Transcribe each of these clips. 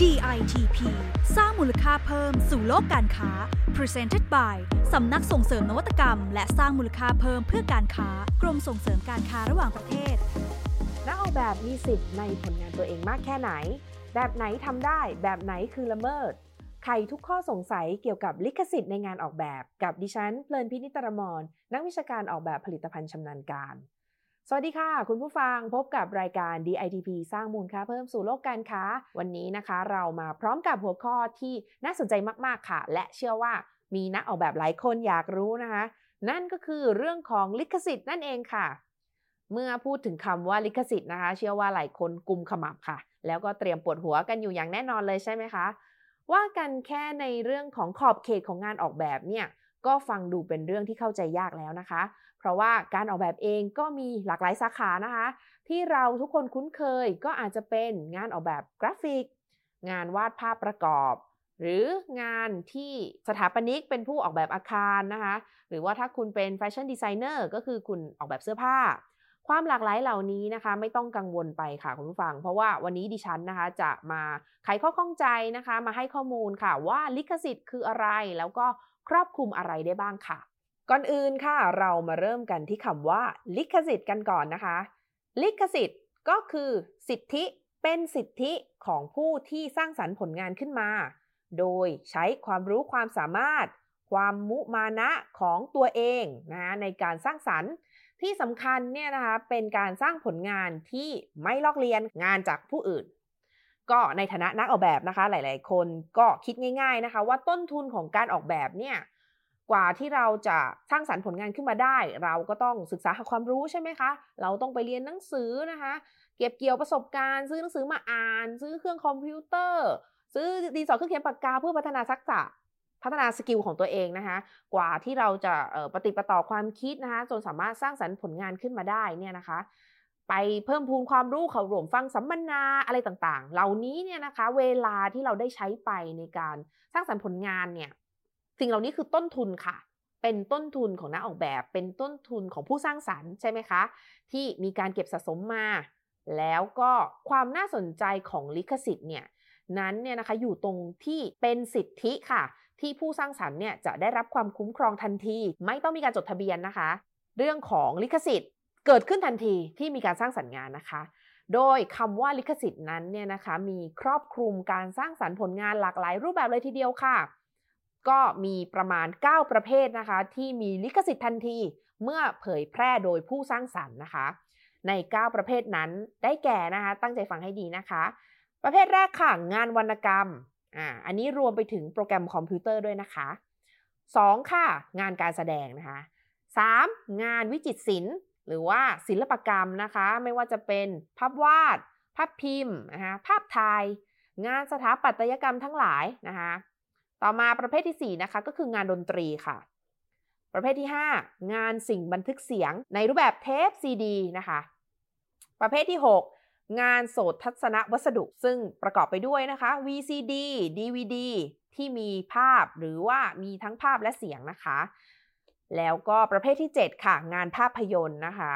DITP สร้างมูลค่าเพิ่มสู่โลกการค้า Presented by สำนักส่งเสริมนวัตกรรม และสร้างมูลค่าเพิ่มเพื่อการค้ากรมส่งเสริมการค้าระหว่างประเทศ นักออกแบบมีสิทธิ์ในผลงานตัวเองมากแค่ไหน แบบไหนทำได้แบบไหนคือละเมิดใครทุกข้อสงสัยเกี่ยวกับลิขสิทธิ์ในงานออกแบบ กับดิฉันเพลินพินิตรมรนักวิชาการออกแบบผลิตภัณฑ์ชำนาญการ สวัสดีค่ะ คุณผู้ฟังพบกับรายการ DITP สร้างมูลค่าเพิ่มสู่โลกการค้า วันนี้นะคะ เรามาพร้อมกับหัวข้อที่น่าสนใจมาก ๆ ค่ะ และเชื่อว่ามีนักออกแบบหลายคนอยากรู้นะคะ นั่นก็คือเรื่องของลิขสิทธิ์นั่นเองค่ะ เมื่อพูดถึงคำว่าลิขสิทธิ์นะคะ เชื่อว่าหลายคนกุมขมับค่ะ แล้วก็เตรียมปวดหัวกันอยู่อย่างแน่นอนเลยใช่ไหมคะ ว่ากันแค่ในเรื่องของขอบเขตของงานออกแบบเนี่ยก็ฟังดูเป็นเรื่องที่เข้าใจยากแล้วนะคะ เพราะว่าการออกแบบเองก็มีหลากหลายสาขานะคะ ที่เราทุกคนคุ้นเคยก็อาจจะเป็นงานออกแบบกราฟิก งานวาดภาพประกอบ หรืองานที่สถาปนิกเป็นผู้ออกแบบอาคารนะคะ หรือว่าถ้าคุณเป็นแฟชั่นดีไซเนอร์ก็คือคุณออกแบบเสื้อผ้า ความหลากหลายเหล่านี้นะคะ ไม่ต้องกังวลไปค่ะคุณผู้ฟัง เพราะว่าวันนี้ดิฉันนะคะจะมาไขข้อข้องใจนะคะ มาให้ข้อมูลค่ะว่าลิขสิทธิ์คืออะไรแล้วก็ครอบคลุมอะไรได้บ้างค่ะ ก่อนอื่นค่ะ เรามาเริ่มกันที่คำว่า ลิขสิทธิ์กันก่อนนะคะ ลิขสิทธิ์ก็คือสิทธิเป็นสิทธิของผู้ที่สร้างสรรค์ผลงานขึ้นมา โดยใช้ความรู้ความสามารถ ความมุมานะของตัวเองนะในการสร้างสรรค์ที่สำคัญเนี่ยนะคะเป็นการสร้างผลงานที่ไม่ลอกเลียนงานจากผู้อื่น ก็ในฐานะนักออกแบบนะคะหลาย ๆ คนก็คิดง่าย ๆนะคะ ว่าต้นทุนของการออกแบบเนี่ย กว่าที่เราจะสร้างสรรค์ผลงานขึ้นมาได้ เราก็ต้องศึกษาหาความรู้ใช่ไหมคะ เราต้องไปเรียนหนังสือนะคะ เก็บเกี่ยวประสบการณ์ ซื้อหนังสือมาอ่าน ซื้อเครื่องคอมพิวเตอร์ ซื้อดีสอเครื่องเขียนปากกาเพื่อพัฒนาทักษะพัฒนาสกิลของตัวเองนะคะ กว่าที่เราจะปฏิปต่อความคิดนะคะจนสามารถสร้างสรรค์ผลงานขึ้นมาได้เนี่ยนะคะ ไปเพิ่มพูนความรู้เขารวมฟังสัมมนาอะไรต่างๆ เหล่านี้เนี่ยนะคะ เวลาที่เราได้ใช้ไปในการสร้างสรรค์ผลงานเนี่ย สิ่งเหล่านี้คือต้นทุนค่ะ เป็นต้นทุนของนักออกแบบ เป็นต้นทุนของผู้สร้างสรรค์ใช่ไหมคะ ที่มีการเก็บสะสมมา แล้วก็ความน่าสนใจของลิขสิทธิ์เนี่ยนั้นเนี่ยนะคะอยู่ตรงที่เป็นสิทธิค่ะ ที่ผู้สร้างสรรค์เนี่ยจะได้รับความคุ้มครองทันที ไม่ต้องมีการจดทะเบียนนะคะ เรื่องของลิขสิทธิ์เกิดขึ้นทันทีที่มีการสร้างสรรค์งานนะคะ โดยคำว่าลิขสิทธิ์นั้นเนี่ยนะคะมีครอบคลุมการสร้างสรรค์ผลงานหลากหลายรูปแบบเลยทีเดียวค่ะ ก็มีประมาณ 9 ประเภทนะคะ ที่มีลิขสิทธิ์ทันทีเมื่อเผยแพร่โดยผู้สร้างสรรค์นะคะ ใน 9 ประเภทนั้นได้แก่นะคะ ตั้งใจฟังให้ดีนะคะ ประเภทแรกค่ะ งานวรรณกรรมอ่าอันนี้รวมไปถึงโปรแกรมคอมพิวเตอร์ด้วยนะคะ 2. ค่ะ งานการแสดงนะคะ 3. งานวิจิตรศิลป์หรือว่าศิลปกรรมนะคะ ไม่ว่าจะเป็นภาพวาด ภาพพิมพ์นะคะภาพถ่าย งานสถาปัตยกรรมทั้งหลายนะคะ ต่อมาประเภทที่ 4 นะคะ ก็คืองานดนตรีค่ะ ประเภทที่ 5 งานสิ่งบันทึกเสียงในรูปแบบเทปซีดีนะคะ ประเภทที่ 6 งานโสตทัศนวัสดุ ซึ่งประกอบไปด้วยนะคะ VCD DVD ที่มีภาพหรือว่ามีทั้งภาพและเสียงนะคะ แล้วก็ประเภทที่ 7 ค่ะ งานภาพยนตร์นะคะ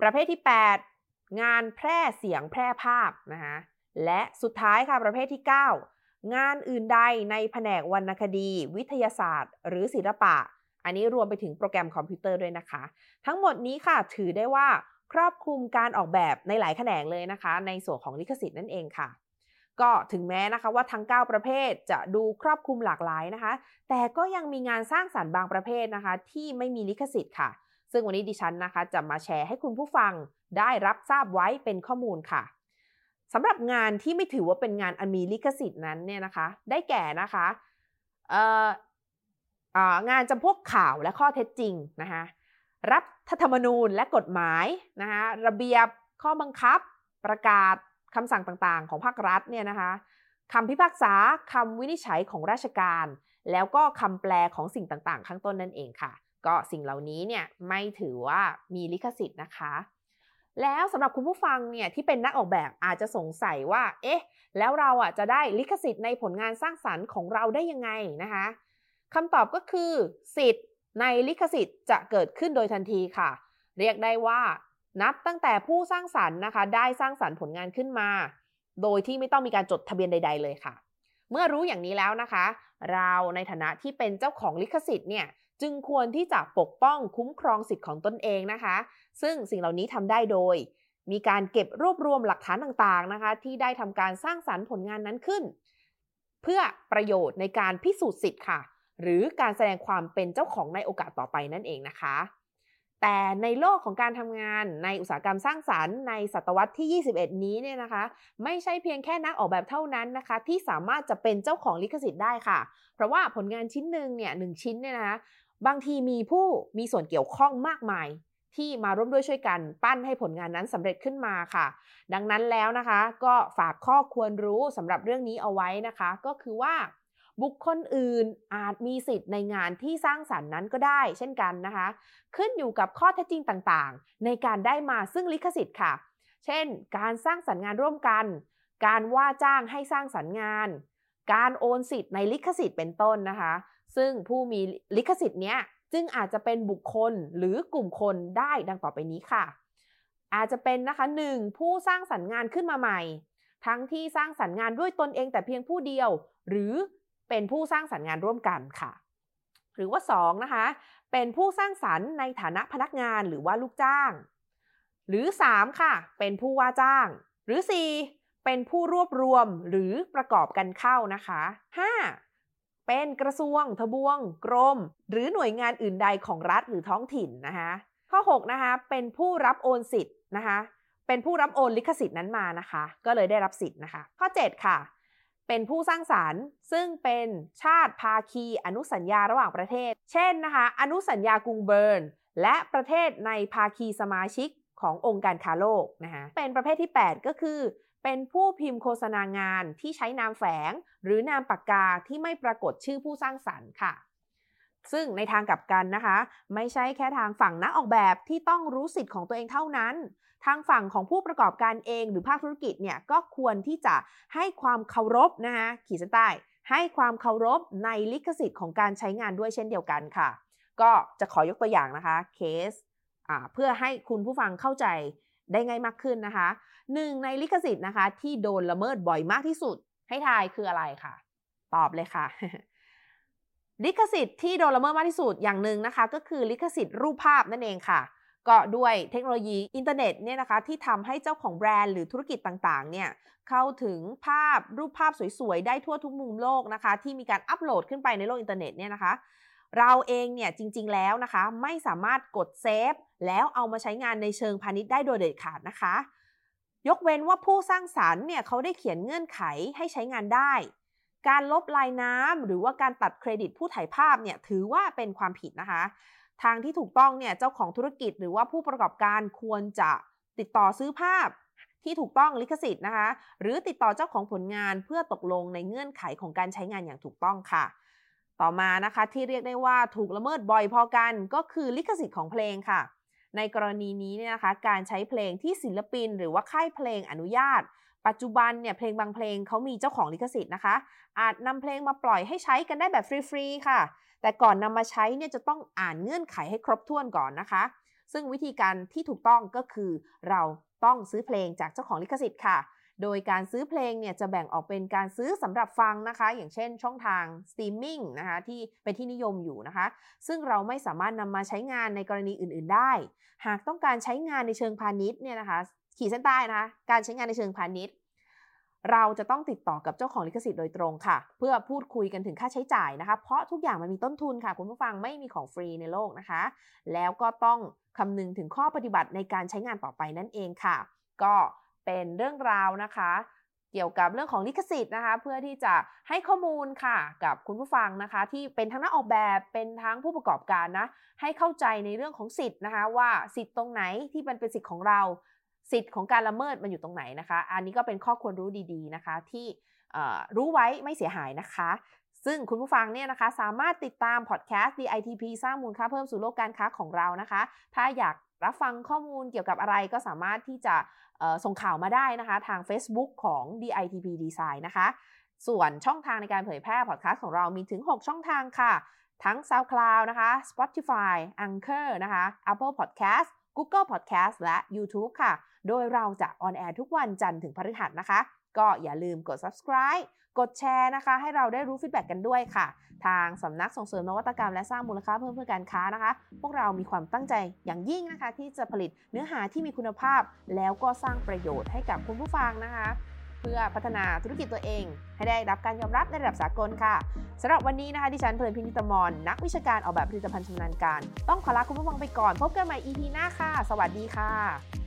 ประเภทที่ 8 งานแพร่เสียงแพร่ภาพนะคะ และสุดท้ายค่ะประเภทที่ 9 งานอื่นใดในแผนกวรรณคดี วิทยาศาสตร์ หรือศิลปะ อันนี้รวมไปถึงโปรแกรมคอมพิวเตอร์ด้วยนะคะ ทั้งหมดนี้ค่ะถือได้ว่าครอบคลุมการออกแบบในหลายแขนงเลยนะคะ ในส่วนของลิขสิทธิ์นั่นเองค่ะ ก็ถึงแม้นะคะว่าทั้ง 9 ประเภทจะดูครอบคลุมหลากหลายนะคะ แต่ก็ยังมีงานสร้างสรรค์บางประเภทนะคะ ที่ไม่มีลิขสิทธิ์ค่ะ ซึ่งวันนี้ดิฉันนะคะ จะมาแชร์ให้คุณผู้ฟังได้รับทราบไว้เป็นข้อมูลค่ะ สำหรับงานที่ไม่ถือว่าเป็นงานอันมีลิขสิทธิ์นั้นเนี่ยนะคะ ได้แก่นะคะงานจำพวกข่าวและข้อเท็จจริงนะคะรับธรรมนูญและกฎหมายนะคะระเบียบข้อบังคับ ประกาศคำสั่งต่างๆ ของภาครัฐเนี่ยนะคะคำพิพากษาคำวินิจฉัยของราชการ แล้วก็คำแปลของสิ่งต่างๆ ข้างต้นนั่นเองค่ะ ก็สิ่งเหล่านี้เนี่ยไม่ถือว่ามีลิขสิทธิ์นะคะ แล้วสำหรับคุณผู้ฟังเนี่ยที่เป็นนักออกแบบอาจจะสงสัยว่า เอ๊ะ แล้วเราอะจะได้ลิขสิทธิ์ในผลงานสร้างสรรค์ของเราได้ยังไงนะคะคำตอบก็คือ สิทธิ์ในลิขสิทธิ์จะเกิดขึ้นโดยทันทีค่ะ เรียกได้ว่า นับตั้งแต่ผู้สร้างสรรค์นะคะ ได้สร้างสรรค์ผลงานขึ้นมา โดยที่ไม่ต้องมีการจดทะเบียนใด ๆ เลยค่ะ เมื่อรู้อย่างนี้แล้วนะคะ เราในฐานะที่เป็นเจ้าของลิขสิทธิ์เนี่ย จึงควรที่จะปกป้องคุ้มครองสิทธิ์ของตนเองนะคะ ซึ่งสิ่งเหล่านี้ทำได้โดย มีการเก็บรวบรวมหลักฐานต่างๆนะคะ ที่ได้ทำการสร้างสารรค์ผลงานนั้นขึ้น เพื่อประโยชน์ในการพิสูจน์สิทธิ์ค่ะ หรือการแสดงความเป็นเจ้าของในโอกาสต่อไปนั่นเองนะคะ แต่ในโลกของการทำงานในอุตสาหกรรมสร้างสารรค์ในศตวรรษที่ 21 นี้เนี่ยนะคะ ไม่ใช่เพียงแค่นักออกแบบเท่านั้นนะคะ ที่สามารถจะเป็นเจ้าของลิขสิทธิ์ได้ค่ะ เพราะว่าผลงานชิ้นหนึ่งเนี่ยหนึ่งชิ้นเนี่ยนะคะ บางทีมีผู้มีส่วนเกี่ยวข้องมากมาย ที่มาร่วมด้วยช่วยกันปั้นให้ผลงานนั้นสำเร็จขึ้นมาค่ะ ดังนั้นแล้วนะคะ ก็ฝากข้อควรรู้สำหรับเรื่องนี้เอาไว้นะคะ ก็คือว่า บุคคลอื่นอาจมีสิทธิ์ในงานที่สร้างสรรค์นั้นก็ได้ เช่นกันนะคะ ขึ้นอยู่กับข้อเท็จจริงต่างๆ ในการได้มาซึ่งลิขสิทธิ์ค่ะ เช่น การสร้างสรรค์งานร่วมกัน การว่าจ้างให้สร้างสรรค์งาน การโอนสิทธิ์ในลิขสิทธิ์เป็นต้นนะคะ ซึ่งผู้มีลิขสิทธิ์เนี้ยจึงอาจจะเป็นบุคคลหรือกลุ่มคนได้ดังต่อไปนี้ค่ะ อาจจะเป็นนะคะ 1. ผู้สร้างสรรค์งานขึ้นมาใหม่ ทั้งที่สร้างสรรค์งานด้วยตนเองแต่เพียงผู้เดียว หรือเป็นผู้สร้างสรรค์งานร่วมกันค่ะ หรือว่า 2 นะคะ เป็นผู้สร้างสรรค์ในฐานะพนักงานหรือว่าลูกจ้าง หรือ 3 ค่ะ เป็นผู้ว่าจ้าง หรือ 4 เป็นผู้รวบรวมหรือประกอบกันเข้านะคะ 5. เป็นกระทรวง ทบวง กรม หรือหน่วยงานอื่นใดของรัฐหรือท้องถิ่นนะคะข้อ6นะคะเป็นผู้รับโอนสิทธิ์นะคะเป็นผู้รับโอนลิขสิทธิ์นั้นมานะคะ ก็เลยได้รับสิทธิ์นะคะ ข้อ 7 ค่ะ เป็นผู้สร้างสารรค์ ซึ่งเป็นชาติภาคีอนุสัญญาระหว่างประเทศ เช่นนะคะ อนุสัญญากรุงเบิร์น และประเทศในภาคีสมาชิกขององค์การค้าโลกนะคะเป็นประเภทที่ 8 ก็คือ เป็นผู้พิมพ์โฆษณางานที่ใช้นามแฝง หรือนามปากกาที่ไม่ปรากฏชื่อผู้สร้างสรรค์ค่ะ ซึ่งในทางกลับกันนะคะ ไม่ใช่แค่ทางฝั่งนักออกแบบที่ต้องรู้สิทธิ์ของตัวเองเท่านั้น ทางฝั่งของผู้ประกอบการเองหรือภาคธุรกิจเนี่ยก็ควรที่จะให้ความเคารพนะคะขีดเส้นใต้ ให้ความเคารพในลิขสิทธิ์ของการใช้งานด้วยเช่นเดียวกันค่ะ ก็จะขอยกตัวอย่างนะคะเคสเพื่อให้คุณผู้ฟังเข้าใจได้ง่ายมากขึ้นนะคะ หนึ่งในลิขสิทธิ์นะคะ ที่โดนละเมิดบ่อยมากที่สุด ให้ทายคืออะไรค่ะ ตอบเลยค่ะ ลิขสิทธิ์ที่โดนละเมิดมากที่สุดอย่างหนึ่งนะคะ ก็คือลิขสิทธิ์รูปภาพนั่นเองค่ะ ก็ด้วยเทคโนโลยีอินเทอร์เน็ตเนี่ยนะคะ ที่ทำให้เจ้าของแบรนด์หรือธุรกิจต่างๆ เนี่ยเข้าถึงภาพรูปภาพสวยๆ ได้ทั่วทุกมุมโลกนะคะ ที่มีการอัปโหลดขึ้นไปในโลกอินเทอร์เน็ตเนี่ยนะคะเราเองเนี่ยจริงๆแล้วนะคะ ไม่สามารถกดเซฟแล้วเอามาใช้งานในเชิงพาณิชย์ได้โดยเด็ดขาดนะคะ ยกเว้นว่าผู้สร้างสารรค์เนี่ยเขาได้เขียนเงื่อนไขให้ใช้งานได้ การลบลายน้ำหรือว่าการตัดเครดิตผู้ถ่ายภาพเนี่ยถือว่าเป็นความผิดนะคะ ทางที่ถูกต้องเนี่ยเจ้าของธุรกิจหรือว่าผู้ประกอบการควรจะติดต่อซื้อภาพที่ถูกต้องลิขสิทธิ์นะคะ หรือติดต่อเจ้าของผลงานเพื่อตกลงในเงื่อนไขของการใช้งานอย่างถูกต้องค่ะ ต่อมานะคะที่เรียกได้ว่าถูกละเมิดบ่อยพอกันก็คือลิขสิทธิ์ของเพลงค่ะ ในกรณีนี้เนี่ยนะคะการใช้เพลงที่ศิลปิน หรือว่าค่ายเพลงอนุญาต ปัจจุบันเนี่ยเพลงบางเพลงเขามีเจ้าของลิขสิทธิ์นะคะ อาจนำเพลงมาปล่อยให้ใช้กันได้แบบฟรีๆค่ะ แต่ก่อนนำมาใช้เนี่ยจะต้องอ่านเงื่อนไขให้ครบถ้วนก่อนนะคะ ซึ่งวิธีการที่ถูกต้องก็คือ เราต้องซื้อเพลงจากเจ้าของลิขสิทธิ์ค่ะ โดยการซื้อเพลงเนี่ยจะแบ่งออกเป็นการซื้อสำหรับฟังนะคะ อย่างเช่นช่องทางสตรีมมิ่งนะคะที่เป็นที่นิยมอยู่นะคะ ซึ่งเราไม่สามารถนำมาใช้งานในกรณีอื่น ๆ ได้ หากต้องการใช้งานในเชิงพาณิชย์เนี่ยนะคะ ขีดเส้นใต้นะคะ การใช้งานในเชิงพาณิชย์ เราจะต้องติดต่อกับเจ้าของลิขสิทธิ์โดยตรงค่ะ เพื่อพูดคุยกันถึงค่าใช้จ่ายนะคะ เพราะทุกอย่างมันมีต้นทุนค่ะคุณผู้ฟังไม่มีของฟรีในโลกนะคะ แล้วก็ต้องคำนึงถึงข้อปฏิบัติในการใช้งานต่อไปนั่นเองค่ะ ก็ เป็นเรื่องราวนะคะ เกี่ยวกับเรื่องของลิขสิทธิ์นะคะ เพื่อที่จะให้ข้อมูลค่ะ กับคุณผู้ฟังนะคะ ที่เป็นทั้งนักออกแบบเป็นทั้งผู้ประกอบการนะให้เข้าใจในเรื่องของสิทธิ์นะคะ ว่าสิทธิ์ตรงไหนที่มันเป็นสิทธิ์ของเรา สิทธิ์ของการละเมิดมันอยู่ตรงไหนนะคะ อันนี้ก็เป็นข้อควรรู้ดีๆนะคะ ที่รู้ไว้ไม่เสียหายนะคะ ซึ่งคุณผู้ฟังเนี่ยนะคะ สามารถติดตามพอดแคสต์ DITP สร้างมูลค่าเพิ่มสู่โลกการค้าของเรานะคะ ถ้าอยากรับฟังข้อมูลเกี่ยวกับอะไรก็สามารถที่จะ ส่งข่าวมาได้นะคะ ทาง Facebook ของ DITP Design นะคะ ส่วนช่องทางในการเผยแพร่พอดแคสต์ของเรามีถึง 6 ช่องทางค่ะ ทั้ง SoundCloud นะคะ Spotify Anchor นะคะ Apple Podcast Google Podcast และ YouTube ค่ะ โดยเราจะ on air ทุกวันจันทร์ถึงพฤหัสนะคะ ก็อย่าลืมกด subscribe กดแชร์นะคะ ให้เราได้รู้ feedback กันด้วยค่ะ ทางสำนักส่งเสริมนวัตกรรมและสร้างมูลค่าเพิ่มเพื่อการค้านะคะ พวกเรามีความตั้งใจอย่างยิ่งนะคะ ที่จะผลิตเนื้อหาที่มีคุณภาพ แล้วก็สร้างประโยชน์ให้กับคุณผู้ฟังนะคะ เพื่อพัฒนาธุรกิจตัวเอง ให้ได้รับการยอมรับในระดับสากลค่ะสำหรับวันนี้นะคะดิฉันเพลินพินิตมรนักวิชาการออกแบบผลิตภัณฑ์ชำนาญการ ต้องขอลาคุณผู้ฟังไปก่อน พบกันใหม่ EP หน้าค่ะ สวัสดีค่ะ